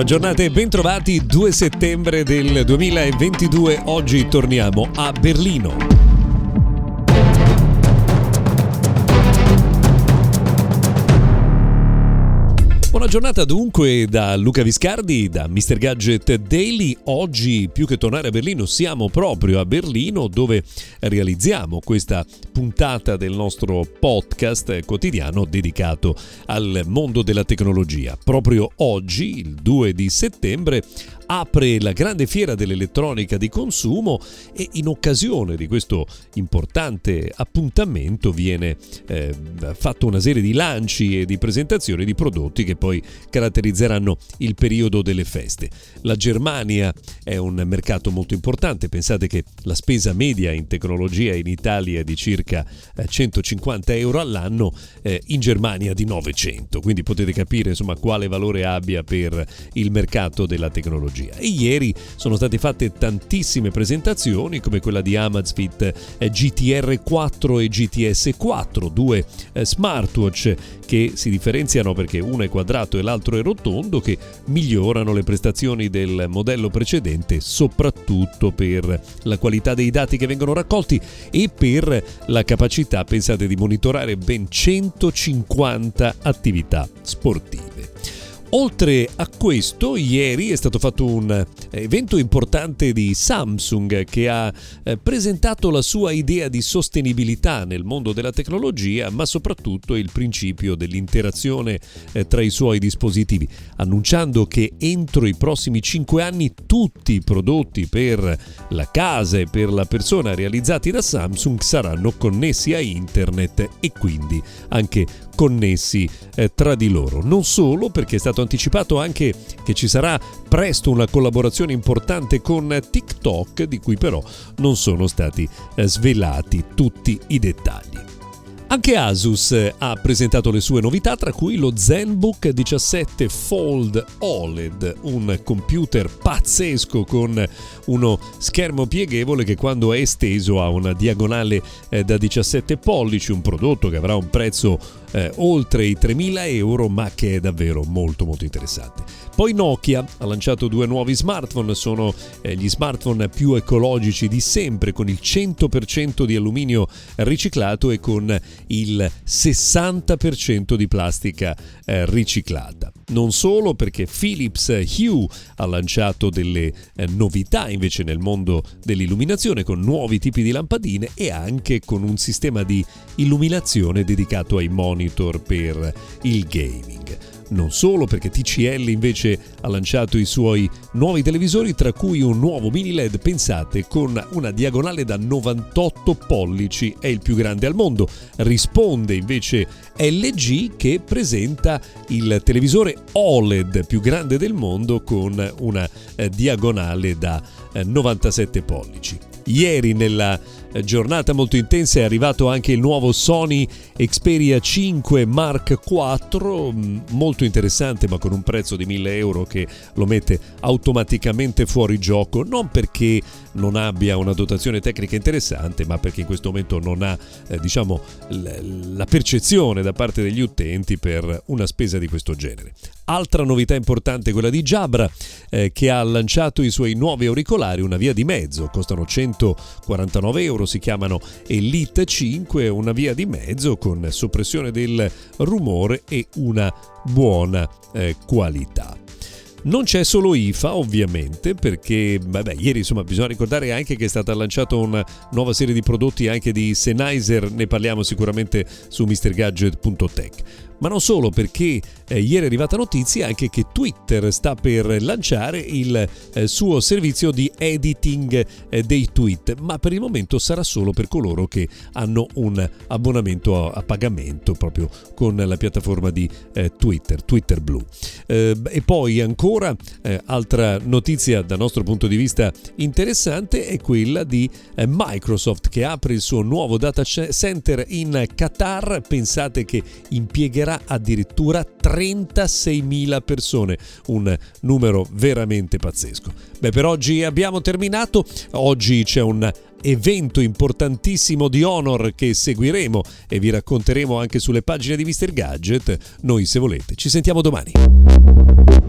Buona giornata e bentrovati 2 settembre del 2022. Oggi torniamo a Berlino. Buona giornata dunque da Luca Viscardi, da Mr. Gadget Daily. Oggi più che tornare a Berlino siamo proprio a Berlino dove realizziamo questa puntata del nostro podcast quotidiano dedicato al mondo della tecnologia. Proprio oggi, il 2 di settembre, apre la grande fiera dell'elettronica di consumo e in occasione di questo importante appuntamento viene eh, fatto una serie di lanci e di presentazioni di prodotti che poi caratterizzeranno il periodo delle feste. La Germania è un mercato molto importante, pensate che la spesa media in tecnologia in Italia è di circa 150 eh, euro all'anno, eh, in Germania di 900, quindi potete capire insomma quale valore abbia per il mercato della tecnologia tecnologia. E ieri sono state fatte tantissime presentazioni come quella di Amazfit eh, GTR 4 e GTS 4, due eh, smartwatch che si differenziano perché uno è quadrato e l'altro è rotondo, che migliorano le prestazioni del modello precedente, soprattutto per la qualità dei dati che vengono raccolti e per la capacità, pensate, di monitorare ben 150 attività sportive. Oltre a questo, ieri è stato fatto un eh, evento importante di Samsung che ha eh, presentato la sua idea di sostenibilità nel mondo della tecnologia, ma soprattutto il principio dell'interazione eh, tra i suoi dispositivi, annunciando che entro i prossimi 5 anni tutti i prodotti per la casa e per la persona realizzati da Samsung saranno connessi a internet e quindi anche connessi tra di loro. Non solo perché è stato anticipato anche che ci sarà presto una collaborazione importante con TikTok, di cui però non sono stati eh, svelati tutti i dettagli. Anche Asus eh, ha presentato le sue novità, tra cui lo ZenBook 17 Fold OLED, un computer pazzesco con uno schermo pieghevole che quando è esteso ha una diagonale eh, da 17 pollici, un prodotto che avrà un prezzo eh, oltre i 3.000 euro, ma che è davvero molto molto interessante. Poi Nokia ha lanciato due nuovi smartphone, sono eh, gli smartphone più ecologici di sempre, con il 100% di alluminio riciclato e con il 60% di plastica eh, riciclata. Non solo perché Philips Hue ha lanciato delle eh, novità invece nel mondo dell'illuminazione con nuovi tipi di lampadine e anche con un sistema di illuminazione dedicato ai monitor per il gaming non solo perché TCL invece ha lanciato i suoi nuovi televisori tra cui un nuovo mini LED pensate con una diagonale da 98 pollici. È il più grande al mondo. Risponde invece LG che presenta il televisore OLED più grande del mondo con una eh, diagonale da 97 eh, pollici ieri nella eh, giornata molto intensa è arrivato anche il nuovo Sony Xperia 5 Mark IV, mm, molto interessante ma con un prezzo di 1000 euro che lo mette automaticamente fuori gioco, non perché non abbia una dotazione tecnica interessante, ma perché in questo momento non ha eh, diciamo, la percezione da parte degli utenti per una spesa di questo genere. Altra novità importante è quella di Jabra eh, che ha lanciato i suoi nuovi auricolari, una via di mezzo, costano 149 euro, si chiamano Elite 5, una via di mezzo con soppressione del rumore e una buona eh, qualità. Non c'è solo IFA ovviamente perché vabbè, ieri insomma bisogna ricordare anche che è stata lanciata una nuova serie di prodotti anche di Sennheiser, ne parliamo sicuramente su mrgadget.tech. ma non solo perché eh, ieri è arrivata notizia anche che Twitter sta per lanciare il eh, suo servizio di editing eh, dei tweet, ma per il momento sarà solo per coloro che hanno un abbonamento a, pagamento proprio con la piattaforma di eh, Twitter, Twitter Blue. Eh, e poi ancora eh, altra notizia dal nostro punto di vista interessante è quella di Microsoft che apre il suo nuovo data center in Qatar, pensate che impiegherà addirittura 36.000 persone, un numero veramente pazzesco. Beh, per oggi abbiamo terminato, oggi c'è un evento importantissimo di Honor che seguiremo e vi racconteremo anche sulle pagine di Mr. Gadget. Noi se volete ci sentiamo domani.